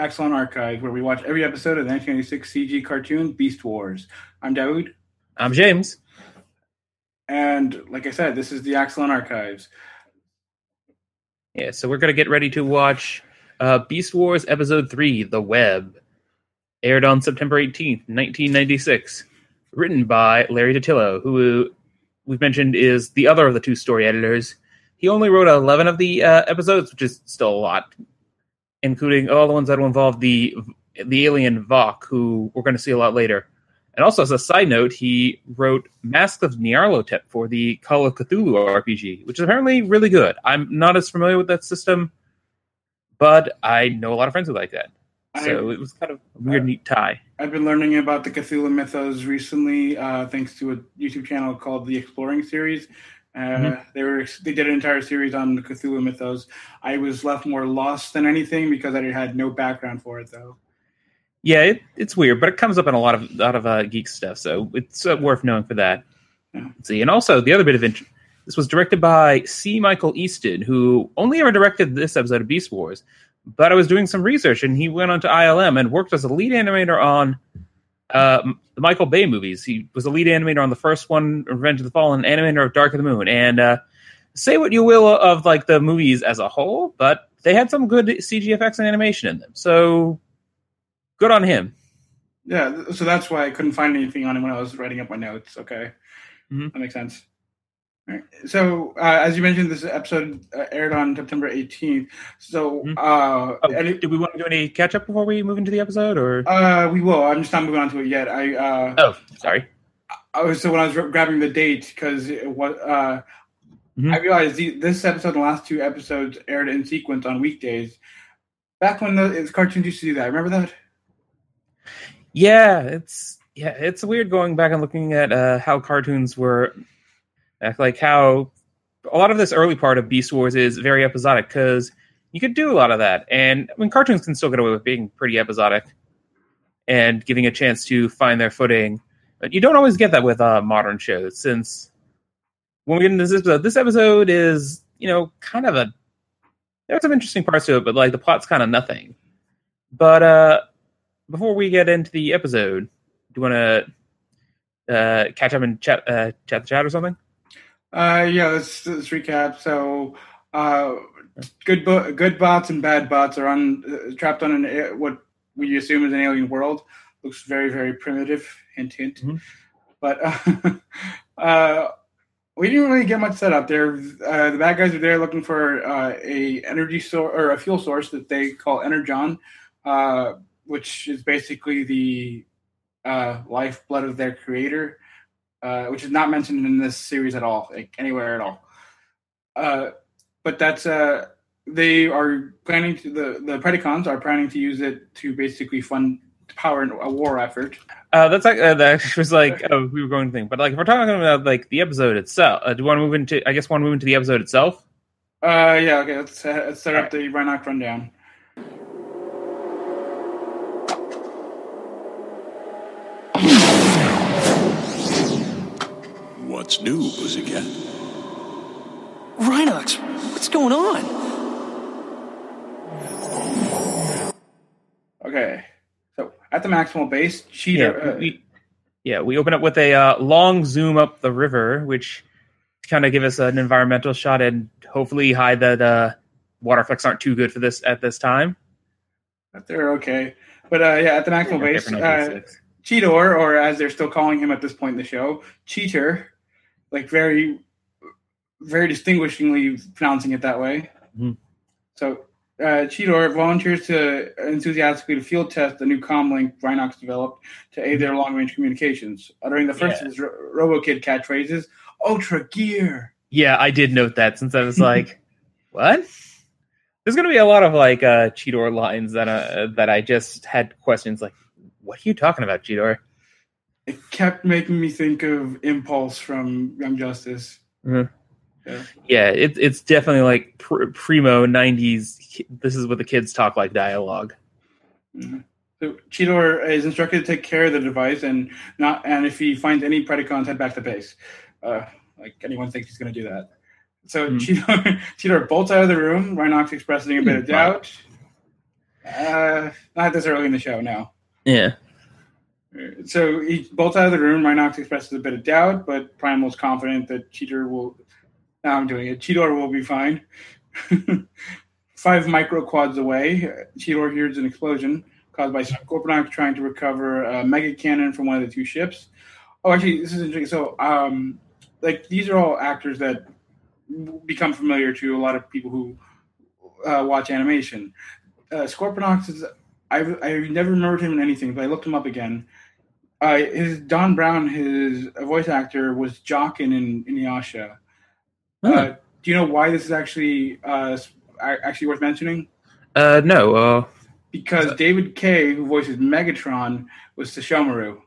Axalon Archive, where we watch every episode of the 1996 CG cartoon Beast Wars. I'm Daoud. I'm James. and like I said, this is the Axalon Archives. Yeah, so we're gonna get ready to watch uh, Beast Wars Episode Three: The Web, aired on September 18th, 1996. Written by Larry DiTillo, who we've mentioned is the other of the two story editors. He only wrote 11 of the uh, episodes, which is still a lot, including all the ones that will involve the the alien Vok, who we're going to see a lot later. And also, as a side note, he wrote Mask of Nyarlathotep for the Call of Cthulhu RPG, which is apparently really good. I'm not as familiar with that system, but I know a lot of friends who like that. So I, it was kind of a weird, Uh, neat tie. I've been learning about the Cthulhu mythos recently, uh, thanks to a YouTube channel called the Exploring Series. Uh, Mhm. They were they did an entire series on the Cthulhu mythos. I was left more lost than anything because I had no background for it, though. Yeah, it, it's weird, but it comes up in a lot of lot of uh, geek stuff, so it's uh, worth knowing for that. Yeah. See, and also the other bit of interest. This was directed by C. Michael Easton, who only ever directed this episode of Beast Wars. But I was doing some research, and he went on to ILM and worked as a lead animator on uh, the Michael Bay movies. He was a lead animator on the first one, Revenge of the Fallen, animator of Dark of the Moon, and uh, say what you will of like the movies as a whole, but they had some good CG effects and animation in them. So good on him. Yeah, so that's why I couldn't find anything on him when I was writing up my notes. Okay, Mhm. that makes sense. So, uh, as you mentioned, this episode uh, aired on September 18th. So, Mhm. uh, Oh, any- do we want to do any catch up before we move into the episode, or? uh, we will. I'm just not moving on to it yet. I, uh, oh, sorry. I was so when I was grabbing the date because it was. Uh, Mhm. I realized the, this episode and the last two episodes aired in sequence on weekdays. Back when the cartoons used to do that, remember that? Yeah, it's yeah, it's weird going back and looking at uh, how cartoons were, like how a lot of this early part of Beast Wars is very episodic because you could do a lot of that, and I mean cartoons can still get away with being pretty episodic and giving a chance to find their footing, but you don't always get that with uh, modern shows since when we get into this episode, this episode is you know kind of a there's some interesting parts to it, but like the plot's kind of nothing. But uh before we get into the episode, do you want to uh, catch up and chat, uh, chat the chat or something? Uh, yeah, let's, let's recap. So, uh, good bo- good bots and bad bots are on uh, trapped on an a- what we assume is an alien world. Looks very very primitive. Hint hint. Mhm. But uh, uh, we didn't really get much set up there. Uh, the bad guys are there looking for uh, a energy source or a fuel source that they call Energon, uh, which is basically the uh, lifeblood of their creator uh, which is not mentioned in this series at all, like anywhere at all. Uh, but that's uh, they are planning to the the Predacons are planning to use it to basically fund power a war effort. Uh, that's like uh, that was like oh, we were going to think, but like if we're talking about like the episode itself, uh, do you want to move into? I guess want to move into the episode itself. Uh, yeah, okay, let's, uh, let's set up the Rhinox rundown. What's new, Pussycat? Rhinox, what's going on? Okay, so at the maximal base, Yeah, Cheater. uh, we, yeah, we open up with a uh, long zoom up the river, which kind of give us an environmental shot and hopefully hide that uh, water effects aren't too good for this at this time. uh, they're okay, but uh, yeah, at the maximal Okay, base, for uh, Cheetor, or as they're still calling him at this point in the show, Cheater, like very, very distinguishingly pronouncing it that way. Mhm. So, uh, Cheetor volunteers to enthusiastically to field test the new comlink Rhinox developed to aid their long range communications, uttering the first Yeah. of his Ro- RoboKid catchphrases, Ultra Gear. Yeah, I did note that since I was like, what? There's going to be a lot of like uh, Cheetor lines that uh, that I just had questions like, what are you talking about, Cheetor? It kept making me think of Impulse from Young Justice. Yeah, it, it's definitely like pr- primo '90s. This is what the kids talk like dialogue. Mhm. So Cheetor is instructed to take care of the device and not, and if he finds any Predacons, head back to base. Uh, like anyone thinks he's going to do that. So Hmm. Cheetor, Cheetor bolts out of the room. Rhinox expressing a bit of Hmm. doubt. Uh, not this early in the show, no. Yeah. So he bolts out of the room. Rhinox expresses a bit of doubt, but Primal's confident that Cheetor will. Now I'm doing it. Cheetor will be fine. Five micro quads away, Cheetor hears an explosion caused by Scorponok trying to recover a mega cannon from one of the two ships. Oh, actually, this is interesting. So, um, like these are all actors that become familiar to a lot of people who uh, watch animation. Uh, is I've I never remembered him in anything, but I looked him up again. Uh, his Don Brown, his voice actor, was Jaken in Inuyasha. Huh. Uh, do you know why this is actually uh, actually worth mentioning? Uh, no. Uh, Because David Kaye, who voices Megatron, was Sesshomaru.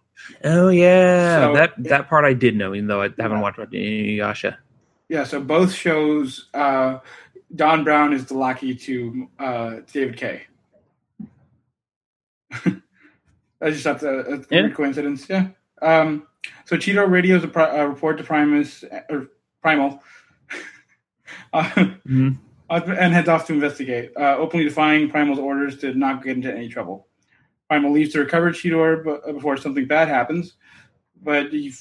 oh yeah, So- that that part I did know, even though I haven't watched Inuyasha. Yeah, so both shows, uh, Don Brown is the lackey to uh, David Kaye. I just thought that a Yeah. coincidence. Yeah. Um, so Cheetor radios a, pri- a report to Primus or Primal, uh, Mhm. and heads off to investigate, uh, openly defying Primal's orders to not get into any trouble. Primal leaves to recover Cheetor but, before something bad happens, but he,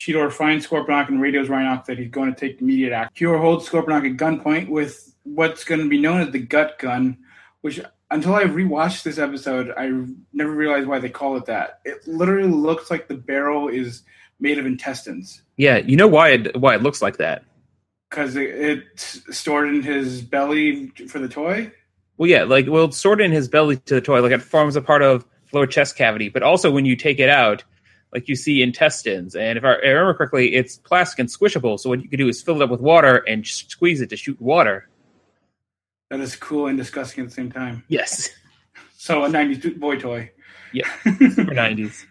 Cheetor finds Scorponok and radios Rhinox that he's going to take immediate action. Cheetor holds Scorponok at gunpoint with what's going to be known as the gut gun, which until I rewatched this episode, I never realized why they call it that. It literally looks like the barrel is made of intestines Yeah, you know why it why it looks like that? because it, it's stored in his belly for the toy. Well, yeah, like well, it's stored in his belly to the toy, like it forms a part of lower chest cavity. But also, when you take it out, like you see intestines, and if I, I remember correctly, it's plastic and squishable. So what you could do is fill it up with water and squeeze it to shoot water. That is cool and disgusting at the same time. Yes, So a '90s boy toy. yeah, super nineties.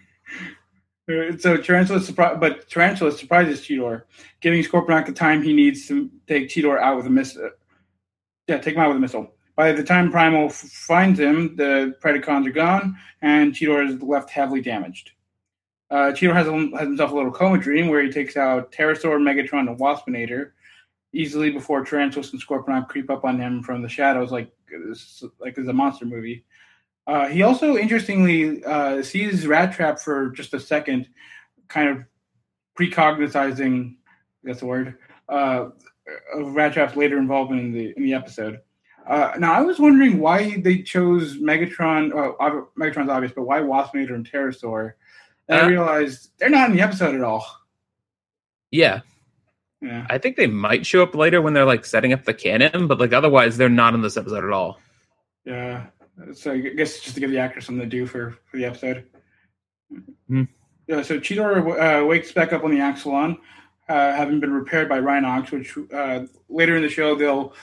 Uh, So Tarantula, surpri- but Tarantula surprises Cheetor, giving Scorponok the time he needs to take Cheetor out with a missile. Yeah, take him out with a missile. By the time Primal f- finds him, the Predacons are gone, and Cheetor is left heavily damaged. Uh, Cheetor has, a, has himself a little coma dream where he takes out Terrorsaur, Megatron, and Waspinator easily before Tarantulas and Scorponok creep up on him from the shadows, like like it's a monster movie. Uh, he also interestingly uh, sees Rattrap for just a second, kind of precognizing, that's the word, uh, of Rattrap's later involvement in the in the episode. Uh, now, I was wondering why they chose Megatron. Well, ob- Megatron's obvious, but why Waspinator and Terrorsaur? And I Uh, realized they're not in the episode at all. Yeah, Yeah. I think they might show up later when they're like setting up the cannon, but like otherwise, they're not in this episode at all. Yeah. So I guess just to give the actor something to do for, for the episode. Hmm. Yeah, so Cheetor uh, wakes back up on the Axalon, uh, having been repaired by Rhinox, which uh, later in the show, they'll,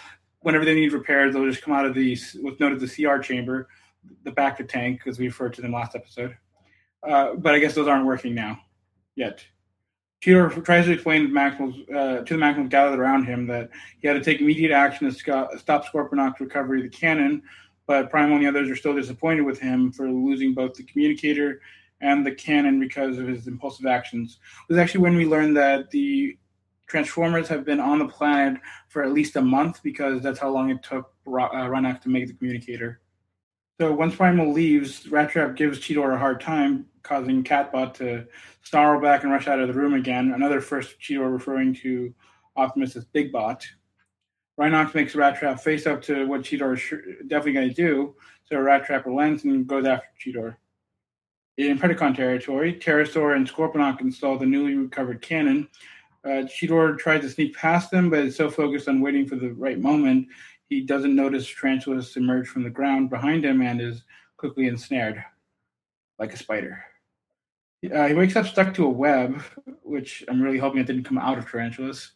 whenever they need repairs, they'll just come out of the, what's known as the CR chamber, the back of the tank, as we referred to them last episode. Uh, but I guess those aren't working now yet. Cheetor tries to explain to, uh, to the Maximals gathered around him that he had to take immediate action to stop Scorponok's recovery of the cannon, but Primal and the others are still disappointed with him for losing both the communicator and the cannon because of his impulsive actions. It was actually when we learned that the Transformers have been on the planet for at least a month because that's how long it took Ro- uh, Rhinox to make the communicator. So once Primal leaves, Rattrap gives Cheetor a hard time, causing Catbot to snarl back and rush out of the room again. Another first Cheetor referring to Optimus as Big Bot. Rhinox makes Rattrap face up to what Cheetor is sure, definitely going to do, so Rattrap relents and goes after Cheetor. In Predacon territory, Terrorsaur and Scorponok install the newly recovered cannon. Uh, Cheetor tries to sneak past them, but is so focused on waiting for the right moment, he doesn't notice Tarantulas emerge from the ground behind him and is quickly ensnared, like a spider. He wakes up stuck to a web, which I'm really hoping it didn't come out of Tarantulas.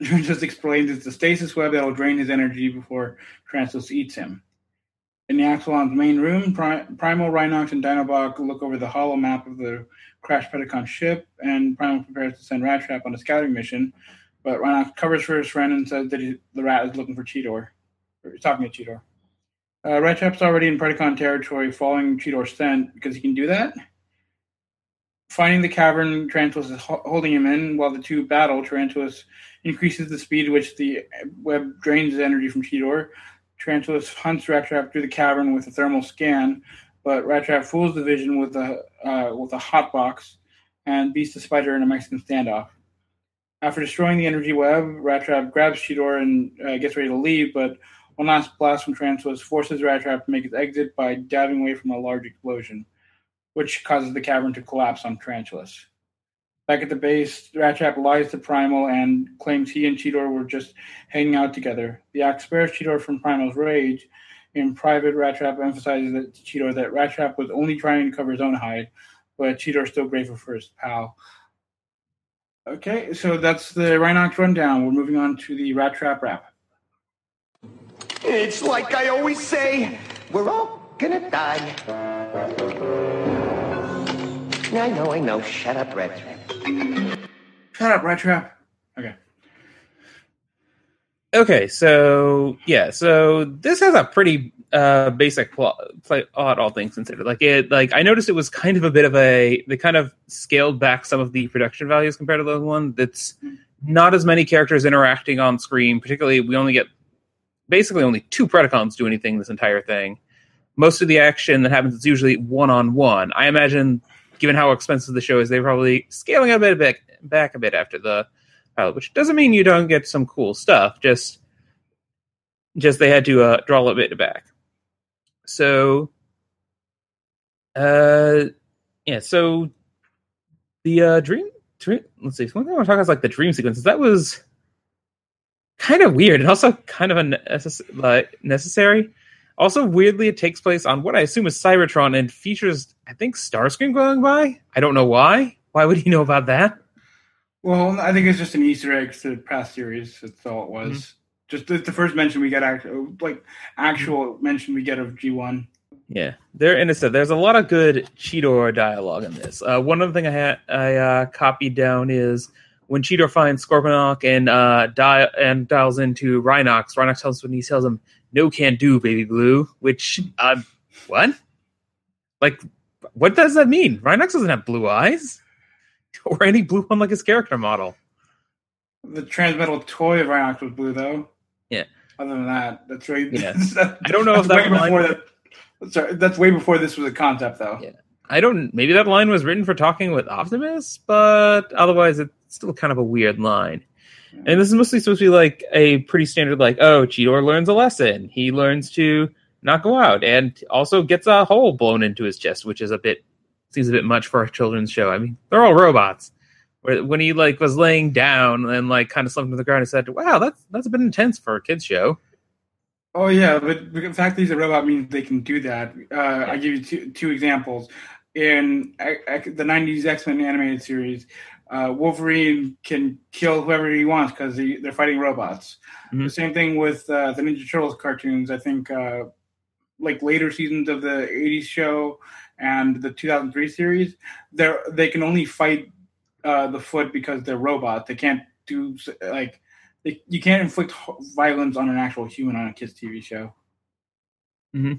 just explains it's the stasis web that will drain his energy before Tarantulas eats him. In the Axalon's main room, Pri- Primal, Rhinox, and Dinobot look over the hollow map of the crashed Predacon ship, and Primal prepares to send Rattrap on a scouting mission. But Rhinox covers for his friend and says that he, the rat is looking for Cheetor. Or he's talking to Cheetor. Uh, Rattrap's already in Predacon territory, following Cheetor's scent because he can do that. Finding the cavern, Tarantulas is ho- holding him in while the two battle. Tarantulas increases the speed at which the web drains energy from Cheetor, Tarantulas hunts Rattrap through the cavern with a thermal scan, but Rattrap fools the Vision with a uh, with a hot box and beats the Spider in a Mexican standoff. After destroying the energy web, Rattrap grabs Cheetor and uh, gets ready to leave, but one last blast from Tarantulas forces Rattrap to make its exit by diving away from a large explosion, which causes the cavern to collapse on Tarantulas. Back at the base, Rattrap lies to Primal and claims he and Cheetor were just hanging out together. The act spares Cheetor from Primal's rage. In private, Rattrap emphasizes that to Cheetor that Rattrap was only trying to cover his own hide, but Cheetor is still grateful for his pal. Okay, so that's the Rhinox rundown. We're moving on to the Rattrap wrap. It's like I always say, we're all gonna die. I know, I know. Shut up, Red Trap. Shut up, Rattrap. Okay. Okay, so yeah, so this has a pretty uh basic plot, play, plot, all things considered. Like it, like I noticed it was kind of a bit of a they kind of scaled back some of the production values compared to the other one. That's not as many characters interacting on screen. Particularly, we only get basically only two Predacons do anything this entire thing. Most of the action that happens is usually one on one. I imagine, given how expensive the show is, they're probably scaling a bit back, back a bit after the pilot, which doesn't mean you don't get some cool stuff. Just, just they had to uh, draw a little bit back. So, uh, yeah. So the uh, dream, dream. Let's see. One thing I want to talk about is like the dream sequences. That was kind of weird and also kind of unnecess- like necessary. Also, weirdly, it takes place on what I assume is Cybertron and features, I think, Starscream going by. I don't know why. Why would he know about that? Well, I think it's just an Easter egg to the past series. That's all it was. Mm-hmm. Just the, the, first mention we get, actual, like actual mention we get of G one. Yeah, there and it said there's a lot of good Cheetor dialogue in this. Uh, one other thing I had I uh, copied down is when Cheetor finds Scorponok and uh, dial and dials into Rhinox, Rhinox tells when he tells him, "No can do, baby blue." Which, uh, what? Like, what does that mean? Rhinox doesn't have blue eyes, or any blue on like his character model. The transmetal toy of Rhinox was blue, though. Yeah. Other than that, that's right. Yeah. I don't know if that way before that. Sorry, that's way before this was a concept, though. Yeah. I don't. Maybe that line was written for talking with Optimus, but otherwise, it's still kind of a weird line. And this is mostly supposed to be like a pretty standard, like, oh, Cheetor learns a lesson. He learns to not go out, and also gets a hole blown into his chest, which is a bit seems a bit much for a children's show. I mean, they're all robots. When he like was laying down and like kind of slumped to the ground, and said, "Wow, that's that's a bit intense for a kids show." Oh yeah, but the fact that he's a robot means they can do that. Uh, yeah. I give you two, two examples in the '90s X-Men animated series uh, Wolverine can kill whoever he wants because they're fighting robots. Mm-hmm. The same thing with uh, the Ninja Turtles cartoons. I think uh, like later seasons of the '80s show and the 2003 series, they they can only fight uh, the foot because they're robots. They can't do like they, you can't inflict violence on an actual human on a kids TV show. Mm-hmm.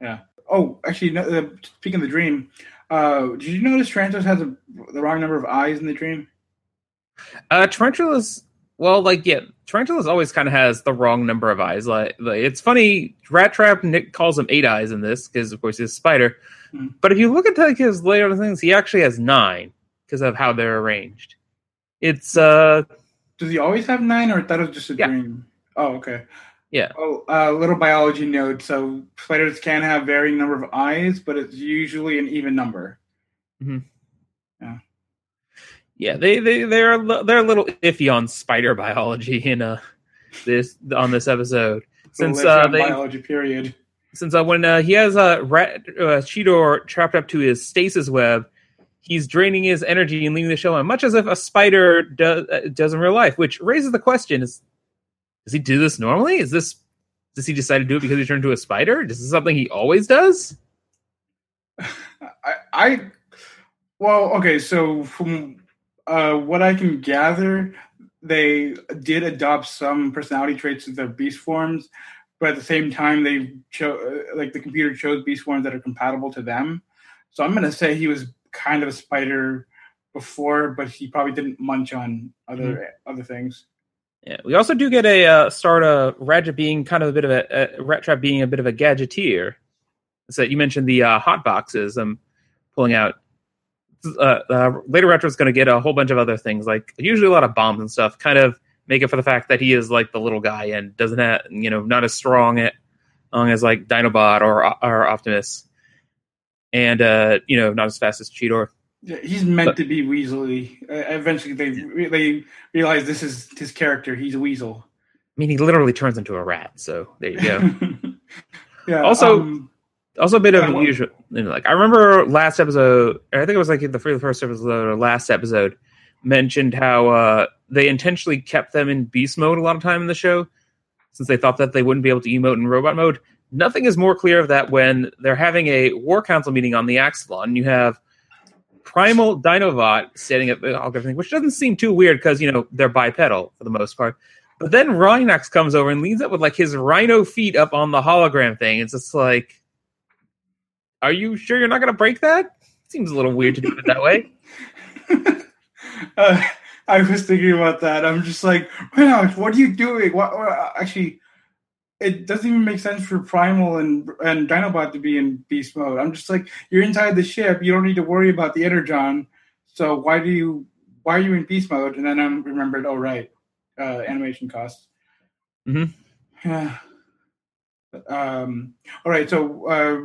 Yeah. Oh, actually, no, uh, speaking of the dream, uh, did you notice Tarantulas has a, the wrong number of eyes in the dream? Uh, Tarantulas, well, like yeah, Tarantulas always kind of has the wrong number of eyes. Like, like, it's funny, Rattrap Nick calls him eight eyes in this because of course he's a spider. Mm-hmm. But if you look at like his later things, he actually has nine because of how they're arranged. It's uh, does he always have nine, or that was just a yeah. dream? Oh, okay. Yeah. Oh, a uh, little biology note. So spiders can have varying number of eyes, but it's usually an even number. Mm-hmm. Yeah. Yeah, they they they're they're a little iffy on spider biology in uh this on this episode since uh they, biology period. Since uh, when uh, he has a uh, rat uh, Cheetor trapped up to his stasis web, he's draining his energy and leaving the show on, much as if a spider does uh, does in real life. Which raises the question: Is does he do this normally? Is this does he decide to do it because he turned into a spider? Is this something he always does? I, I well, okay, so from uh, what I can gather, they did adopt some personality traits of their beast forms, but at the same time, they chose like the computer chose beast forms that are compatible to them. So I'm gonna say he was kind of a spider before, but he probably didn't munch on other mm-hmm. other things. Yeah, we also do get a uh, start of Ratchet being kind of a bit of a, a Rattrap being a bit of a gadgeteer. So you mentioned the uh, hot boxes. I'm pulling out. Uh, uh, later, going to get a whole bunch of other things, like usually a lot of bombs and stuff. Kind of make it for the fact that he is like the little guy and doesn't have, you know, not as strong at, long as like Dinobot or or Optimus, and uh, you know, not as fast as Cheetor. Yeah, he's meant to be weaselly. Uh, eventually, they they realize this is his character. He's a weasel. I mean, he literally turns into a rat. So there you go. yeah. Also- um, also a bit of Yeah, unusual. You know, like I remember last episode, I think it was like the the first episode or last episode mentioned how uh, they intentionally kept them in beast mode a lot of time in the show, since they thought that they wouldn't be able to emote in robot mode. Nothing is more clear of that when they're having a war council meeting on the Axalon. You have Primal Dinobot standing up, all everything, which doesn't seem too weird because you know they're bipedal for the most part. But then Rhinox comes over and leans up with like his rhino feet up on the hologram thing. It's just like, are you sure you're not going to break that? Seems a little weird to do it that way. uh, I was thinking about that. I'm just like, Rhinox, what are you doing? What, what- actually, it doesn't even make sense for Primal and and Dinobot to be in beast mode. I'm just like, you're inside the ship. You don't need to worry about the Energon. So why do you? Why are you in beast mode? And then I remembered. Oh right, uh, animation costs. Mm-hmm. Yeah. Um. All right. So, uh,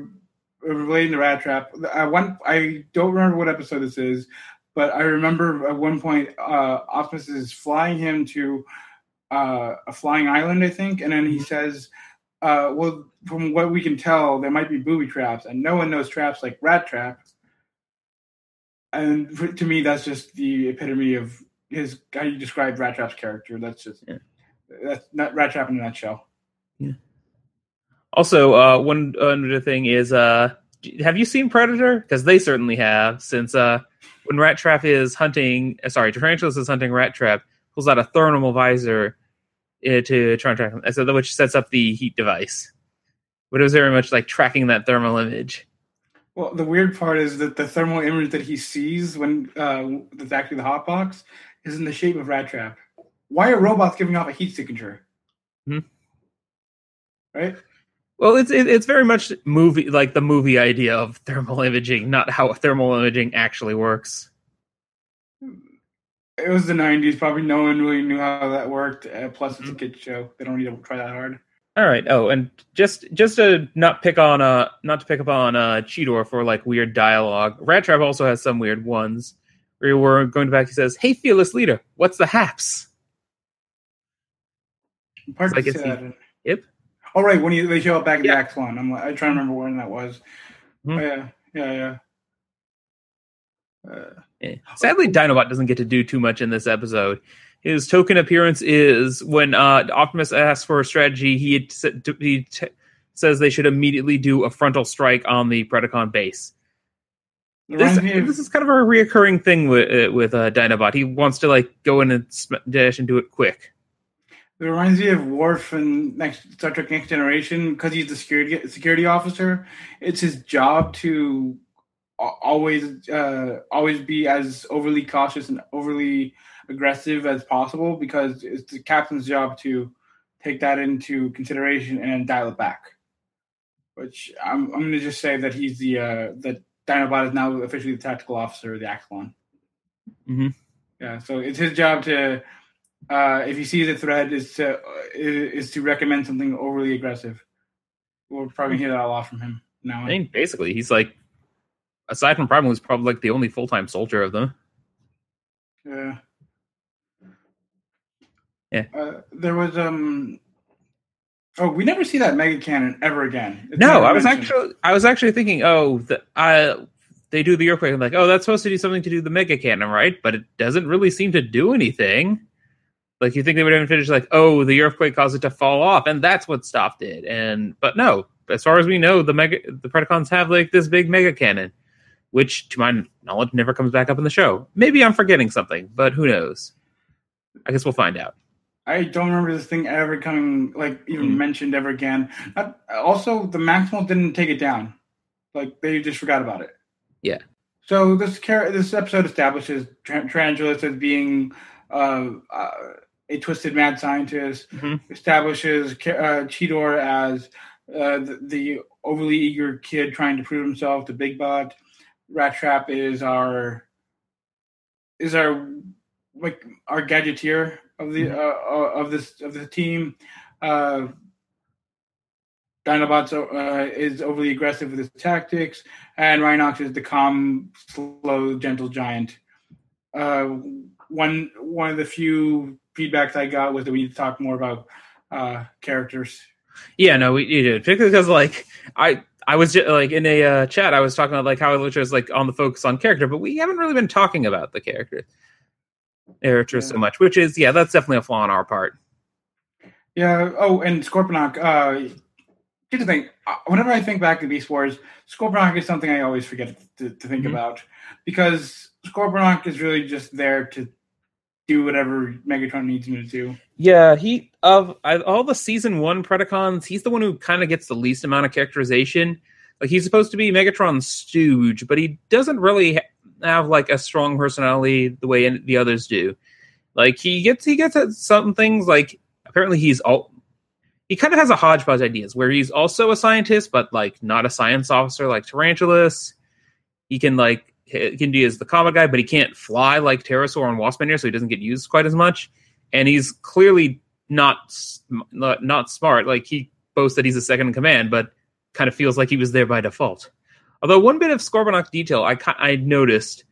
relating to Rattrap, I one I don't remember what episode this is, but I remember at one point uh, Optimus is flying him to uh, a flying island, I think, and then he says, uh, "Well, from what we can tell, there might be booby traps, and no one knows traps like Rattrap." And for, to me, that's just the epitome of his how you describe Rattrap's character. That's just Yeah. that's not Rattrap in a nutshell. Yeah. Also, uh, one other thing is, uh, have you seen Predator? Because they certainly have. Since uh, when Rattrap is hunting, uh, sorry, Tarantulas is hunting Rat Trap, pulls out a thermal visor uh, to try and track him, so which sets up the heat device. But it was very much like tracking that thermal image. Well, the weird part is that the thermal image that he sees when uh, that's actually the hot box is in the shape of Rattrap. Why are robots giving off a heat signature? Hmm. Right? Well, it's it, it's very much movie like the movie idea of thermal imaging, not how thermal imaging actually works. It was the '90s. Probably no one really knew how that worked. Uh, plus, it's a kids show. They don't need to try that hard. All right. Oh, and just just to not pick on uh not to pick up on uh Cheetor for like weird dialogue. Rattrap also has some weird ones. Where we're going back, he says, "Hey, fearless leader, what's the haps?" Part So I guess he-. Yep. Oh right, when you, they show up back in Yeah. the Act One. I'm like, I try to remember when that was. Mhm. Oh, yeah, yeah, yeah. Uh, Eh. Sadly, Dinobot doesn't get to do too much in this episode. His token appearance is when uh, Optimus asks for a strategy. He he t- says they should immediately do a frontal strike on the Predacon base. This, reminds me of- this is kind of a reoccurring thing with uh, with uh, Dinobot. He wants to like go in and sm- dash and do it quick. It reminds me of Worf in next Star Trek Next Generation because he's the security security officer. It's his job to always uh, always be as overly cautious and overly aggressive as possible because it's the captain's job to take that into consideration and dial it back. Which I'm I'm going to just say that he's the uh, that Dinobot is now officially the tactical officer of the Axalon. Mhm. Yeah, so it's his job to uh, if he sees a threat, is to uh, is to recommend something overly aggressive. We'll probably hear that a lot from him now. I mean, basically, he's like, aside from Primal, he's probably like the only full time soldier of them. Yeah. Yeah. Uh, there was um. Oh, we never see that mega cannon ever again. It's No, I was mentioned. actually I was actually thinking, oh, the, I they do the earthquake. I'm like, oh, that's supposed to do something to do the mega cannon, right? But it doesn't really seem to do anything. Like you think they would even finish like, oh, the earthquake caused it to fall off, and that's what stopped it. And but no, as far as we know, the mega the Predacons have like this big mega cannon, which to my knowledge never comes back up in the show. Maybe I'm forgetting something, but who knows? I guess we'll find out. I don't remember this thing ever coming like even Mhm. mentioned ever again. Not, also, the Maximals didn't take it down; like they just forgot about it. Yeah. So this char- this episode establishes Tra- Tarantulas as being uh, uh, a twisted mad scientist. Mhm. Establishes uh, Cheetor as uh, the, the overly eager kid trying to prove himself to Big Bot. Rattrap is our is our like our gadgeteer of the uh, uh, of this of the team. Uh, Dinobots uh, is overly aggressive with his tactics, and Rhinox is the calm, slow, gentle giant. Uh, one one of the few feedbacks I got was that we need to talk more about uh, characters. Yeah, no, we you did particularly because like I I was just, like in a uh, chat I was talking about like how Electra is like on the focus on character, but we haven't really been talking about the character character so much, which is yeah, that's definitely a flaw on our part. Yeah. Oh, and Scorponok. Uh, here's the thing. Uh, Whenever I think back to Beast Wars, Scorponok is something I always forget to, to think Mhm. about because Scorponok is really just there to do whatever Megatron needs him to do. Yeah, he of all the season one Predacons, he's the one who kind of gets the least amount of characterization. Like he's supposed to be Megatron's stooge, but he doesn't really ha- have like a strong personality the way the others do. Like he gets he gets at some things like apparently he's all he kind of has a hodgepodge ideas where he's also a scientist but like not a science officer like Tarantulas. He can like he is the comic guy, but he can't fly like Terrorsaur and Waspinator, so he doesn't get used quite as much and he's clearly not not not smart. Like he boasts that he's a second in command, but kind of feels like he was there by default. Although one bit of Scorponok detail I I noticed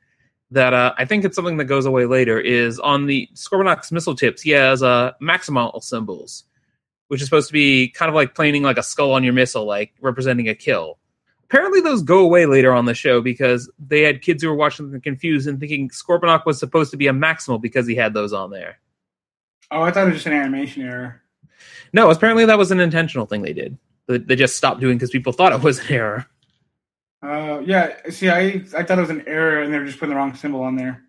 that uh, I think it's something that goes away later is on the Scorponok's missile tips. He has uh, maximal symbols, which is supposed to be kind of like planing like a skull on your missile, like representing a kill. Apparently, those go away later on the show because they had kids who were watching them confused and thinking Scorponok was supposed to be a maximal because he had those on there. Oh, I thought it was just an animation error. No, apparently that was an intentional thing they did. They just stopped doing because people thought it was an error. Uh, yeah. See, I I thought it was an error, and they were just putting the wrong symbol on there.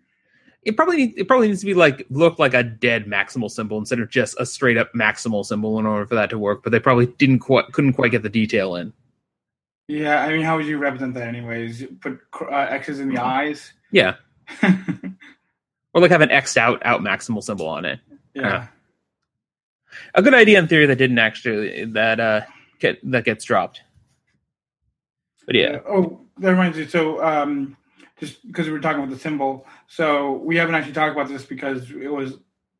It probably it probably needs to be like look like a dead maximal symbol instead of just a straight up maximal symbol in order for that to work. But they probably didn't quite couldn't quite get the detail in. Yeah, I mean, how would you represent that, anyways? Put uh, X's in the eyes. Yeah, or like have an X'd out out maximal symbol on it. yeah. A good idea in theory that didn't actually that uh get that gets dropped. But yeah, oh, that reminds me. So, um, just because we were talking about the symbol, so we haven't actually talked about this because it was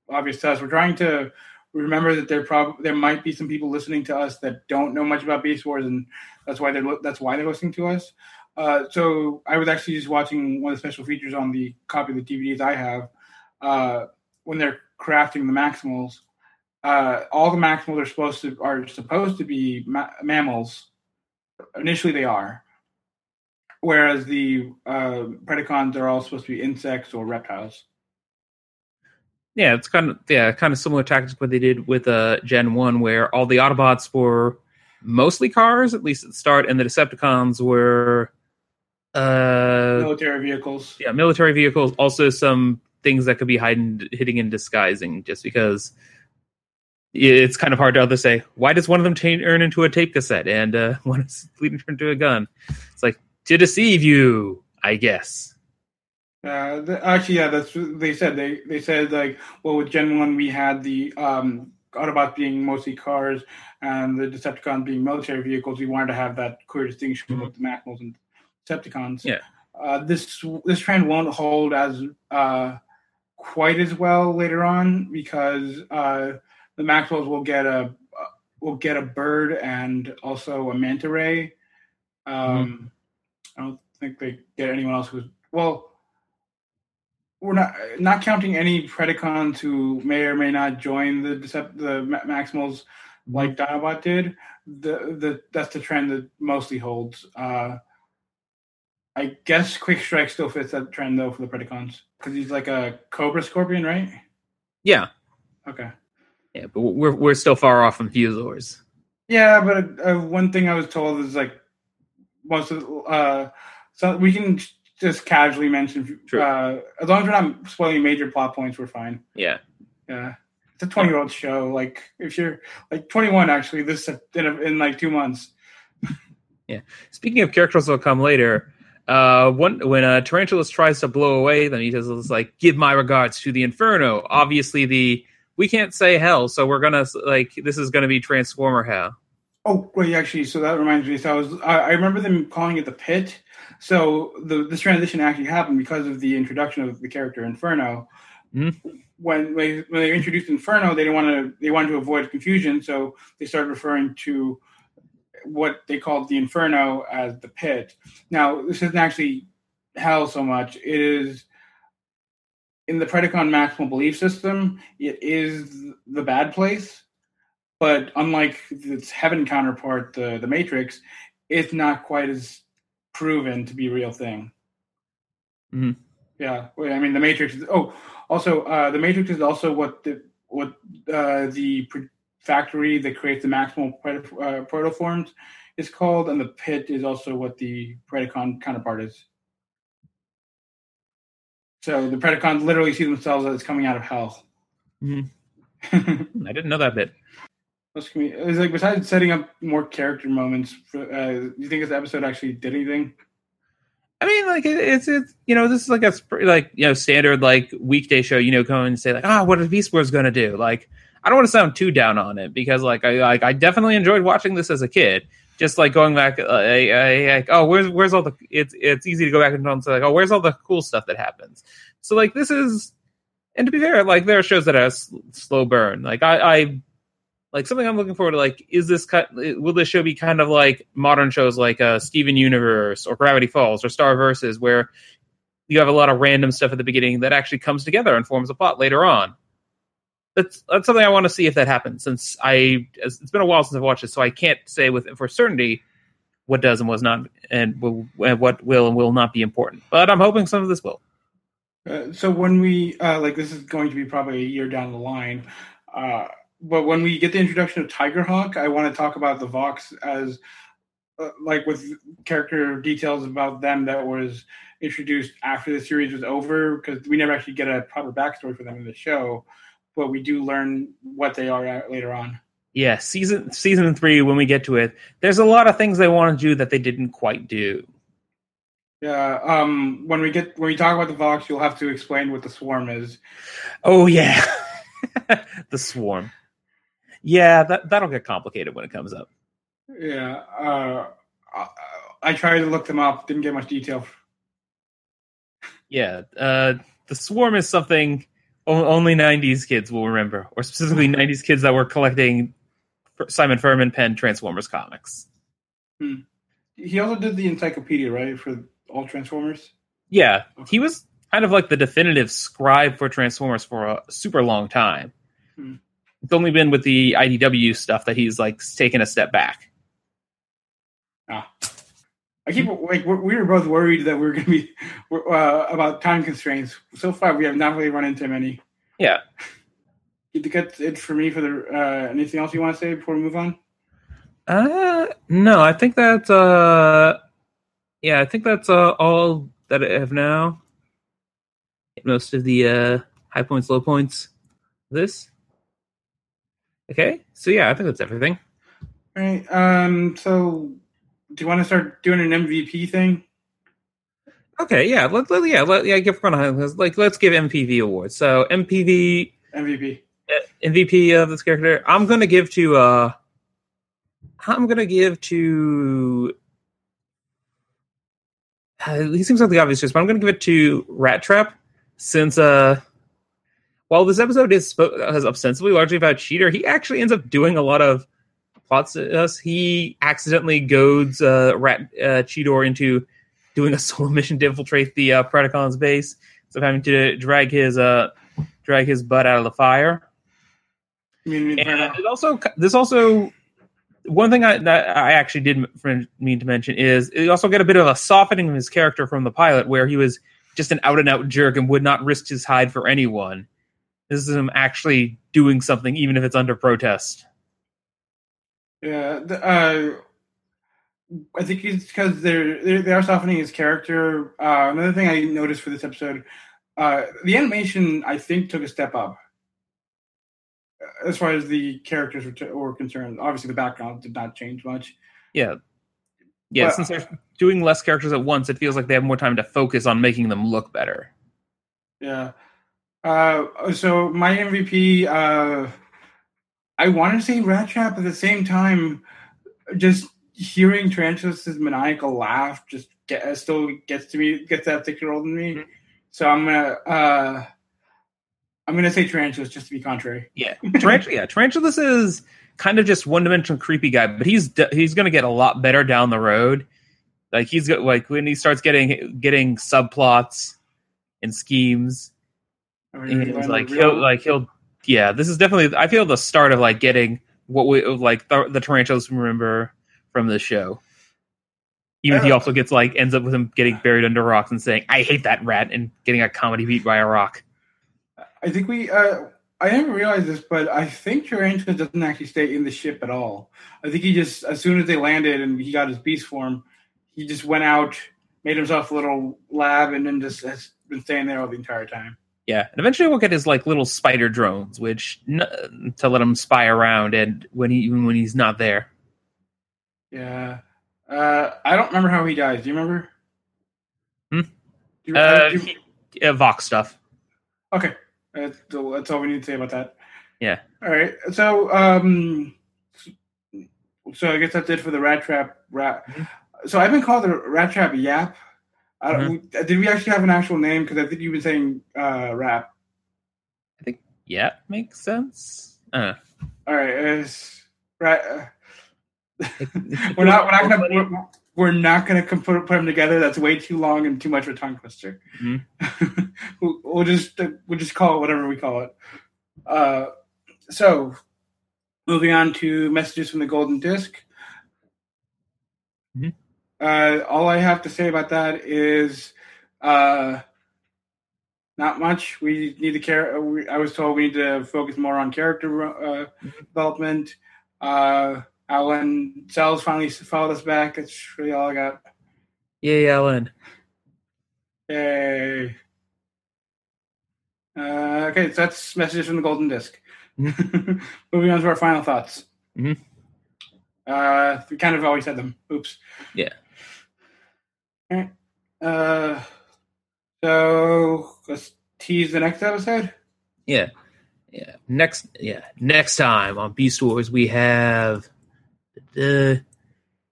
obvious to us. We're trying to remember that there prob there might be some people listening to us that don't know much about Beast Wars, and that's why they're that's why they're listening to us. Uh, so I was actually just watching one of the special features on the copy of the DVDs I have uh, when they're crafting the Maximals. Uh, all the Maximals are supposed to are supposed to be ma- mammals. Initially, they are whereas the uh, Predacons are all supposed to be insects or reptiles. yeah, it's kind of yeah, kind of similar tactics what they did with uh Gen One, where all the Autobots were mostly cars, at least at the start, and the Decepticons were uh Military vehicles. yeah military vehicles. Also, some things that could be hiding, hitting, and disguising, just because it's kind of hard to other say why does one of them turn into a tape cassette and uh, one is leading turn into a gun. It's like to deceive you, I guess. Uh, the, actually, yeah, that's they said. They they said like, well, with Gen One, we had the um, Autobots being mostly cars and the Decepticons being military vehicles. We wanted to have that clear distinction with the Maximals and Decepticons. Yeah. Uh, this this trend won't hold as uh, quite as well later on because uh, the Maxwells will get a uh, will get a bird and also a manta ray. Um, I don't think they get anyone else who's well. We're not not counting any Predacons who may or may not join the Decept- the Ma- Maximals like Dinobot did. The the that's the trend that mostly holds. Uh, I guess Quick Strike still fits that trend though for the Predacons because he's like a Cobra Scorpion, right? Yeah, Okay. yeah, but we're we're still far off from Fusors. Yeah, but uh, one thing I was told is like most of uh, so we can just casually mention True. uh, as long as we're not spoiling major plot points, we're fine. Yeah. Yeah, it's a twenty year old show. Like if you're like twenty one, actually, this in, a, in like two months. Yeah. Speaking of characters that'll come later, uh, one when uh, Tarantulas tries to blow away, then he does like "Give my regards to the Inferno." Obviously, the we can't say hell, so we're gonna like this is gonna be Transformer hell. Oh, wait, actually, so that reminds me. So I was, I, I remember them calling it the pit. So the this transition actually happened because of the introduction of the character Inferno. Mhm. When they when they introduced Inferno, they didn't want to they wanted to avoid confusion, so they started referring to what they called the Inferno as the pit. Now, this isn't actually hell so much. It is in the Predacon maximal belief system. It is the bad place but unlike its heaven counterpart, the the Matrix, it's not quite as proven to be a real thing. Mhm. Yeah, I mean the Matrix. Is, oh, also uh, the Matrix is also what the what uh, the factory that creates the maximal proto, uh, protoforms is called, and the pit is also what the Predacon counterpart is. So the Predacons literally see themselves as coming out of hell. Mhm. I didn't know that bit. Can we, it's like besides setting up more character moments, for, uh, do you think this episode actually did anything? I mean, like it, it's it's you know this is like a like you know standard like weekday show. You know, come and say like, ah, what is Beast Wars going to do? Like, I don't want to sound too down on it because like I like I definitely enjoyed watching this as a kid. Just like going back, uh, I, I, like, oh, where's where's all the? It's it's easy to go back and say like, oh, where's all the cool stuff that happens? So like this is, and to be fair, like there are shows that s- slow burn. Like I, I like something I'm looking forward to. Like, is this cut? Will this show be kind of like modern shows like uh, Steven Universe or Gravity Falls or Star Versus, where you have a lot of random stuff at the beginning that actually comes together and forms a plot later on? That's that's something I want to see if that happens. Since I, it's been a while since I've watched it, so I can't say with for certainty what does and was not, and will, what will and will not be important. But I'm hoping some of this will. Uh, so when we uh, like this is going to be probably a year down the line, uh, but when we get the introduction of Tigerhawk, I want to talk about the Vox as uh, like with character details about them that was introduced after the series was over because we never actually get a proper backstory for them in the show, but we do learn what they are at later on. Yeah, season season three. When we get to it, there's a lot of things they want to do that they didn't quite do. Yeah, um, when we get when we talk about the Vox, you'll have to explain what the Swarm is. Oh yeah, the swarm. Yeah, that that'll get complicated when it comes up. Yeah, uh, I, I tried to look them up, didn't get much detail. Yeah, uh, the swarm is something only '90s kids will remember, or specifically '90s kids that were collecting Simon Furman pen Transformers comics. He also did the encyclopedia, right, for all Transformers. Yeah, he was kind of like the definitive scribe for Transformers for a super long time. Hmm. It's only been with the IDW stuff that he's like taken a step back. Ah. I keep like we we were both worried that we were going to be uh, about time constraints. So far, we have not really run into many. Yeah. You think that's it for me? For the uh, anything else you want to say before we move on? Uh, no, I think that's uh, yeah, I think that's uh, all that I have now. Most of the uh, high points, low points. This. Okay, so yeah, I think that's everything. All right. Um. So, do you want to start doing an MVP thing? Okay, yeah, let, let yeah, let, yeah, give like let's give MPV awards. So MPV MVP. uh, MVP of this character, I'm gonna give to uh, I'm gonna give to. Uh, he seems like the obvious choice, but I'm gonna give it to Rattrap since uh, while this episode is spo- is ostensibly largely about Cheater, he actually ends up doing a lot of plots. to us. He accidentally goads uh, Rat uh, Cheetor into doing a solo mission to infiltrate the uh, Predacon's base, so having to drag his uh drag his butt out of the fire. And it also this also one thing I that I actually did mean to mention is you also get a bit of a softening of his character from the pilot, where he was just an out and out jerk and would not risk his hide for anyone. This is him actually doing something, even if it's under protest. Yeah, the, uh, I think it's because they're, they're they are softening his character. Uh, another thing I noticed for this episode, uh, the animation I think took a step up uh, as far as the characters were, t- were concerned. Obviously, the background did not change much. Yeah, yeah. But- since they're doing less characters at once, it feels like they have more time to focus on making them look better. Yeah. Uh, so my MVP, uh, I want to say Rattrap at the same time. Just hearing Tarantulas' maniacal laugh just get, still gets to me, gets that six year old in me. Mhm. So I'm gonna, uh, I'm gonna say Tarantulas just to be contrary. Yeah, Tarantula. yeah, Tarantulas is kind of just one dimensional creepy guy, but he's he's going to get a lot better down the road. Like he's got like when he starts getting getting subplots and schemes, and like he'll like he'll yeah. This is definitely I feel the start of like getting what we like the, the Tarantulas remember from the show. Even if he also gets like ends up with him getting buried under rocks and saying "I hate that rat" and getting a comedy beat by a rock. I think we. Uh, i didn't realize this, but I think Tarantula doesn't actually stay in the ship at all. I think he just, as soon as they landed and he got his beast form, he just went out, made himself a little lab, and then just has been staying there all the entire time. Yeah, and eventually we'll get his like little spider drones, which n- to let him spy around, and when he even when he's not there. Yeah. Uh, I don't remember how he dies. Do you remember? Hmm? Do you, Uh, do you- he- uh, Vox stuff. okay. That's, that's all we need to say about that. Yeah. All right. So, um, so I guess that's it for the Rattrap. Rat. Mhm. So I've been called the Rattrap yap. I don't, Mm-hmm. Did we actually have an actual name? Because I think you've been saying uh, rap. I think yeah, makes sense. Uh, All right. It's, right. Uh, we're not. We're not gonna. We're, we're not gonna com- put, put them together. That's way too long and too much of a tongue twister. Mhm. we'll, we'll just we'll just call it whatever we call it. Uh, so, moving on to messages from the Golden Disc. Mhm. Uh, all I have to say about that is, uh, not much. We need to care. We, I was told we need to focus more on character uh, development. Uh, Alan Sells finally followed us back. That's really all I got. yay, Alan. Yay. Uh, okay, so that's messages from the Golden Disc. Moving on to our final thoughts. Mhm. Uh, we kind of always said them. Oops. Yeah. All right. Uh, so let's tease the next episode. Yeah, yeah. Next, yeah. Next time on Beast Wars, we have the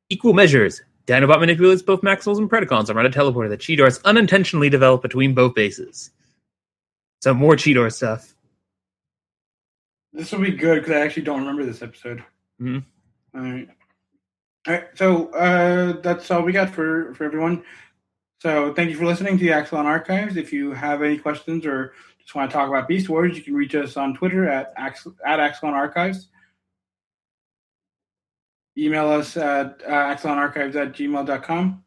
equal measures. Dinobot manipulates both Maximals and Predacons around a teleporter that Cheetor's unintentionally develop between both bases. Some more Cheetor stuff. This will be good because I actually don't remember this episode. Mhm. All right. All right. So uh, that's all we got for for everyone. So thank you for listening to the Axalon Archives. If you have any questions or just want to talk about Beast Wars, you can reach us on Twitter at Ax- at Axalon Archives. Email us at uh, axalonarchives at gmail.com.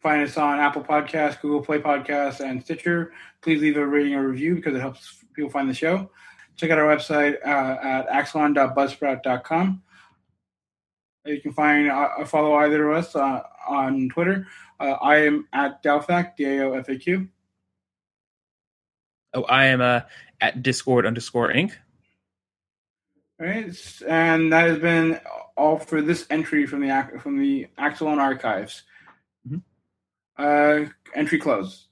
Find us on Apple Podcasts, Google Play Podcasts, and Stitcher. Please leave a rating or review because it helps people find the show. Check out our website uh, at axalon.buzzsprout.com. You can find uh, follow either of us uh, on Twitter. Uh, I am at DaoFAQ, D A O F A Q. Oh, I am uh, at Discord underscore Inc. All right, and that has been all for this entry from the from the Axalon archives. Mm-hmm. Uh, entry closed.